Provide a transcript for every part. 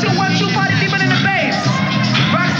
Two, one, two, party people in the base. Rock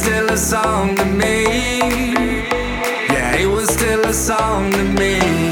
still a song to me. Yeah, it was still a song to me.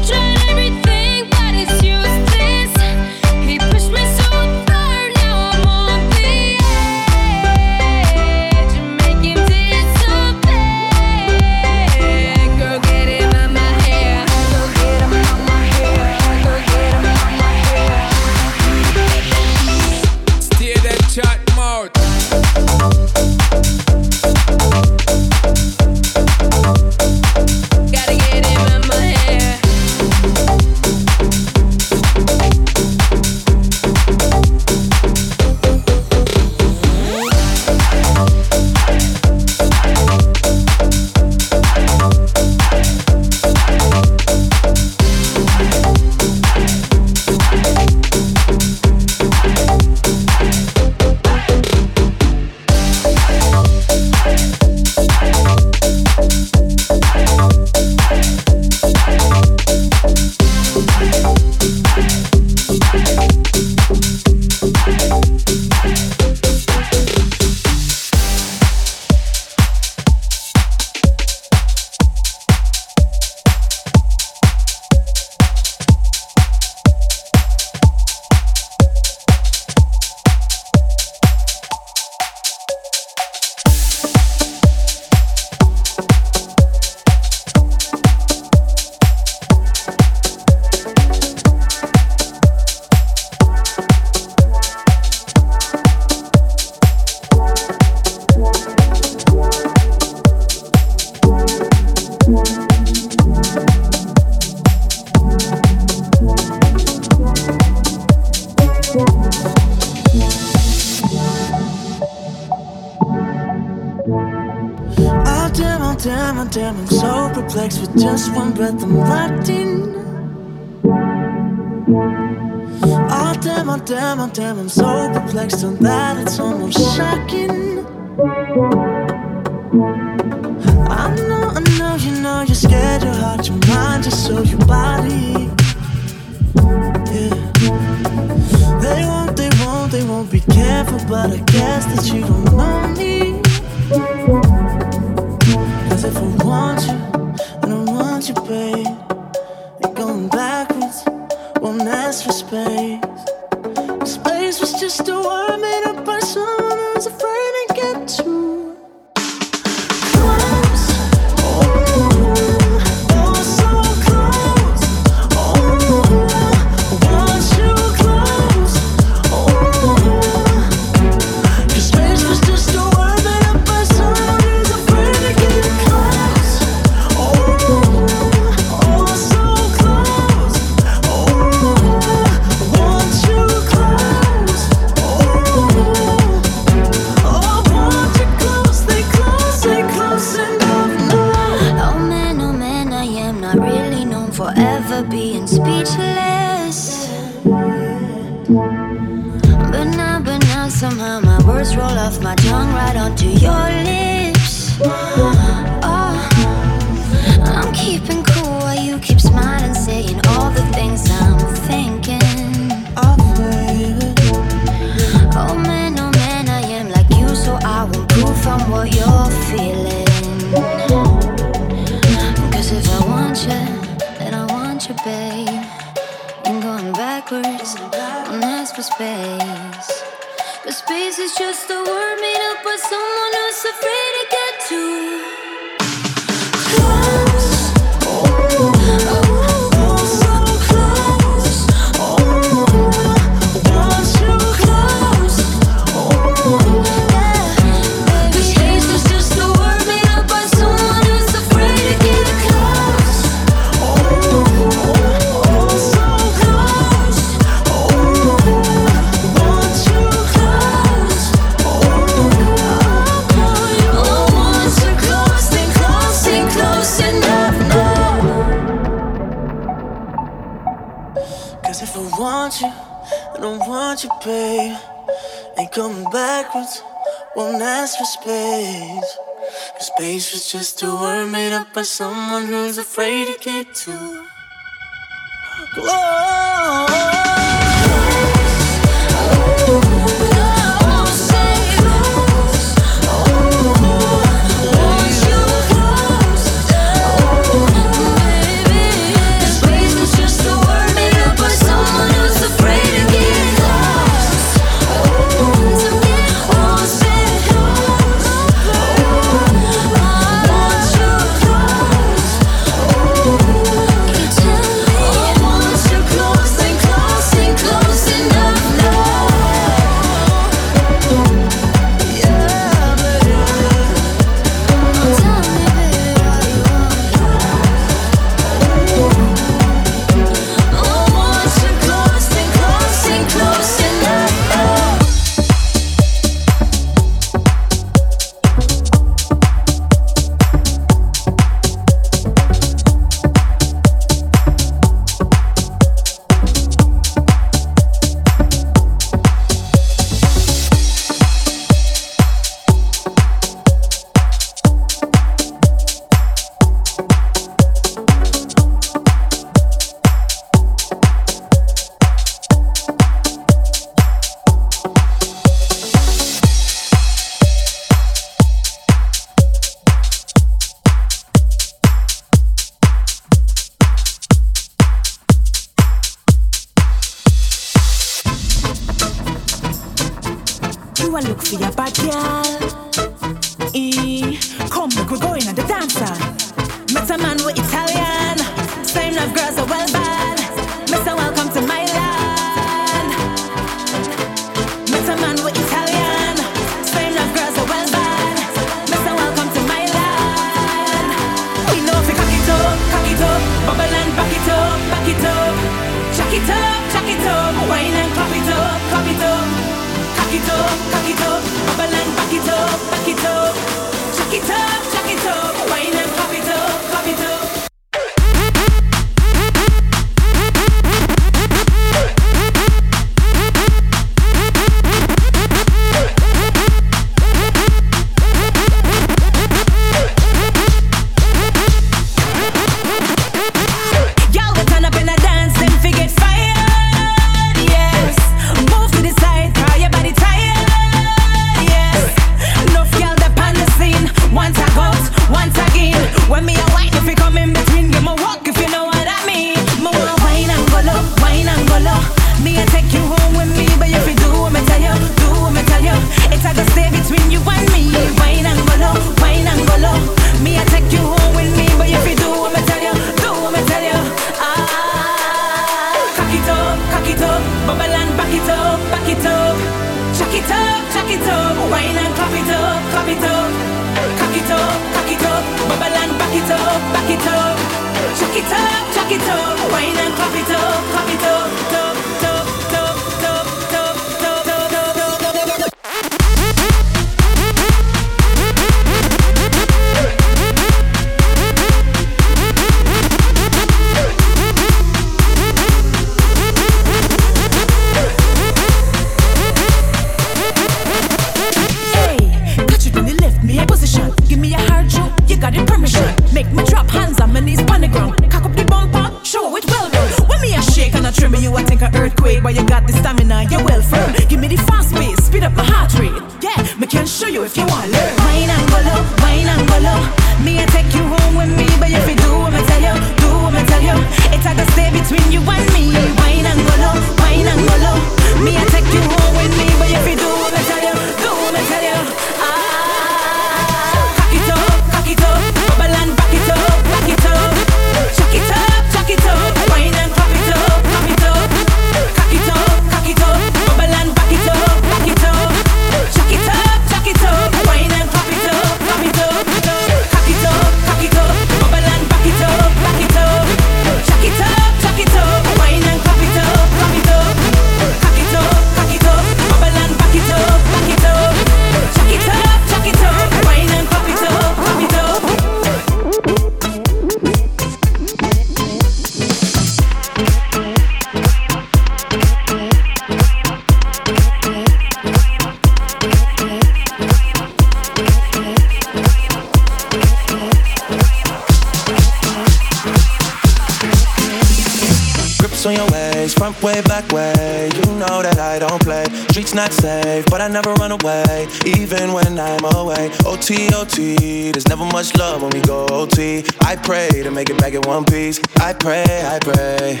much love when we go OT. I pray to make it back in one piece. I pray, I pray.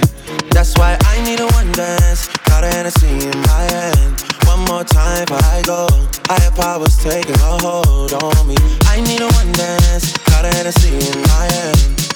That's why I need a one dance. Got a Hennessy in my hand. One more time before I go. I have powers taking a hold on me. I need a one dance. Got a Hennessy in my hand.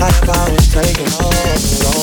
Life I was taking hold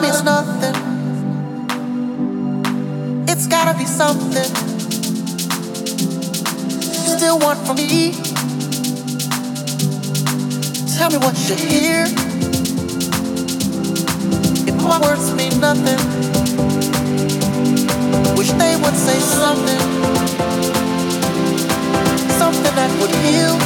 means nothing. It's gotta be something. You still want from me? Tell me what you hear. If my words mean nothing, wish they would say something, something that would heal.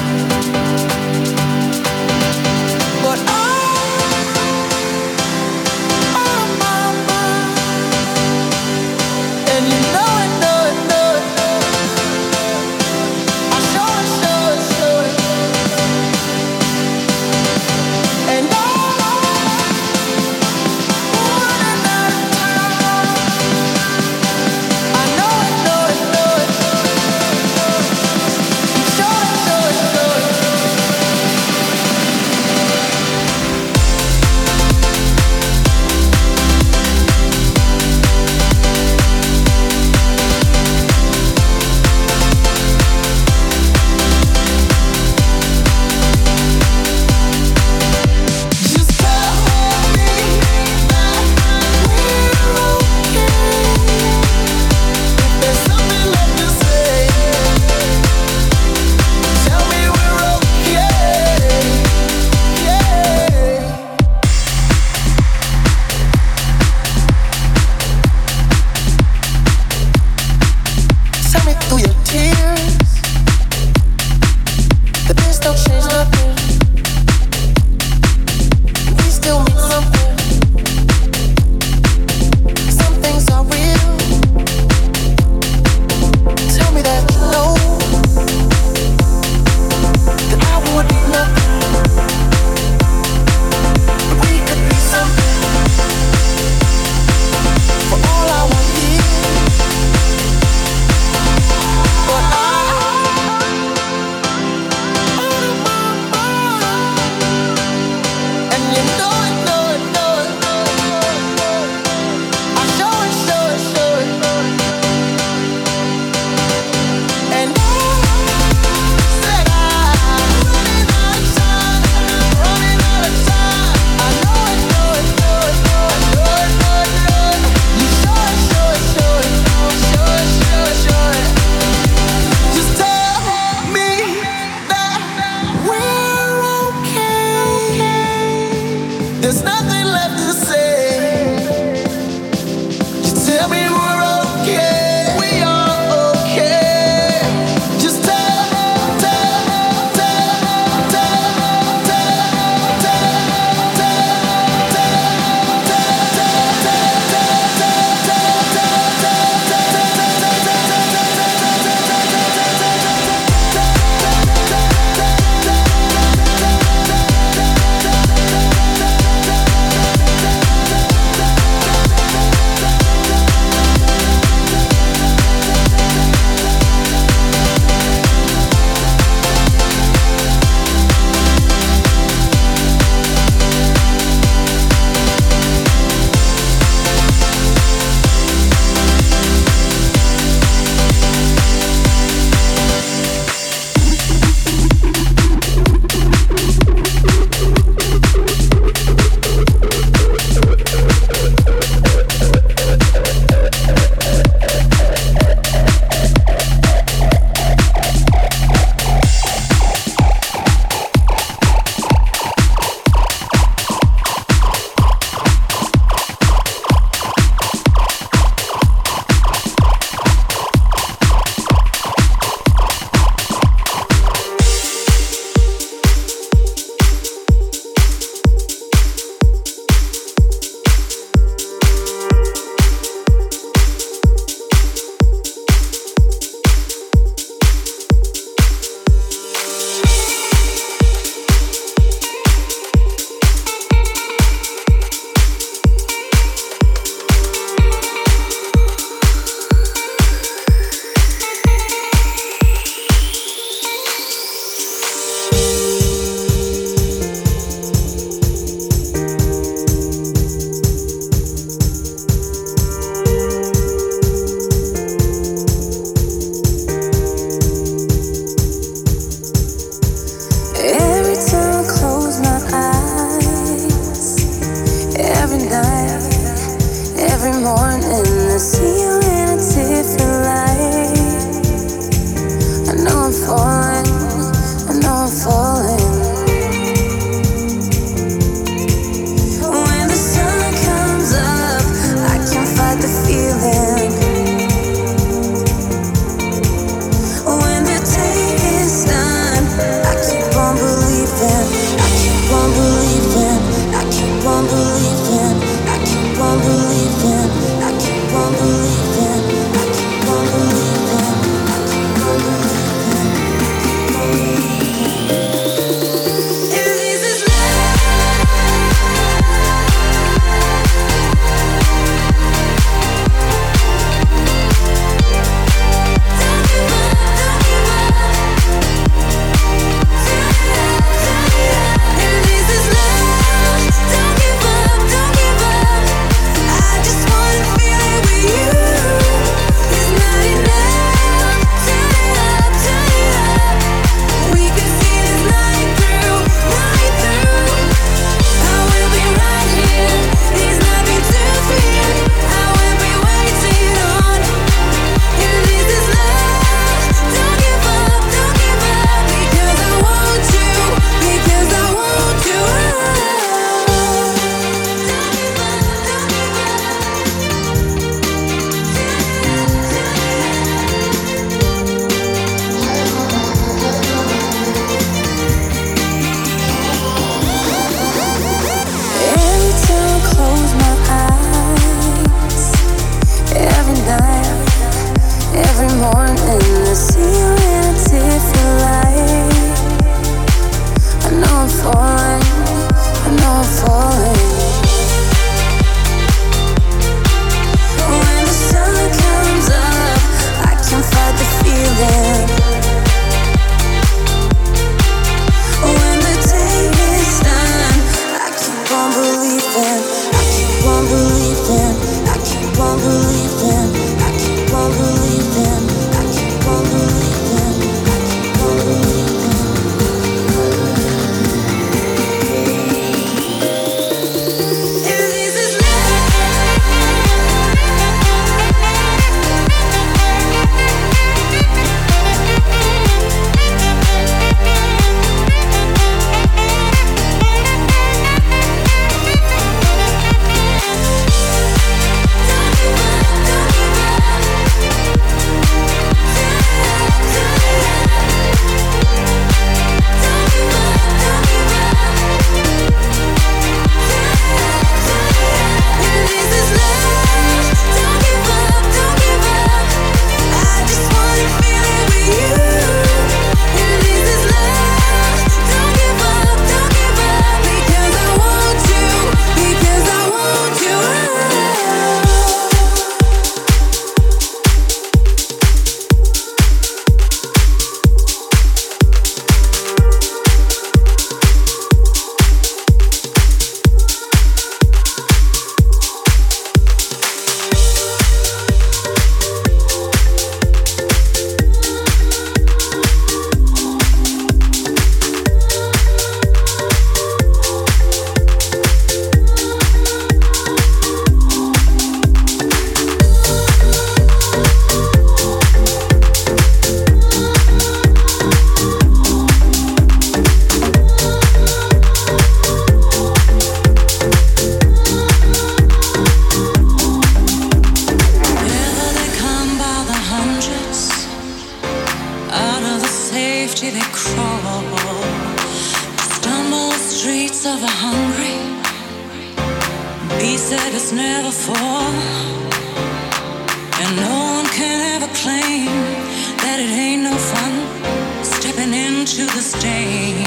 Into the stain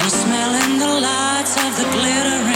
and smelling the lights of the glittering.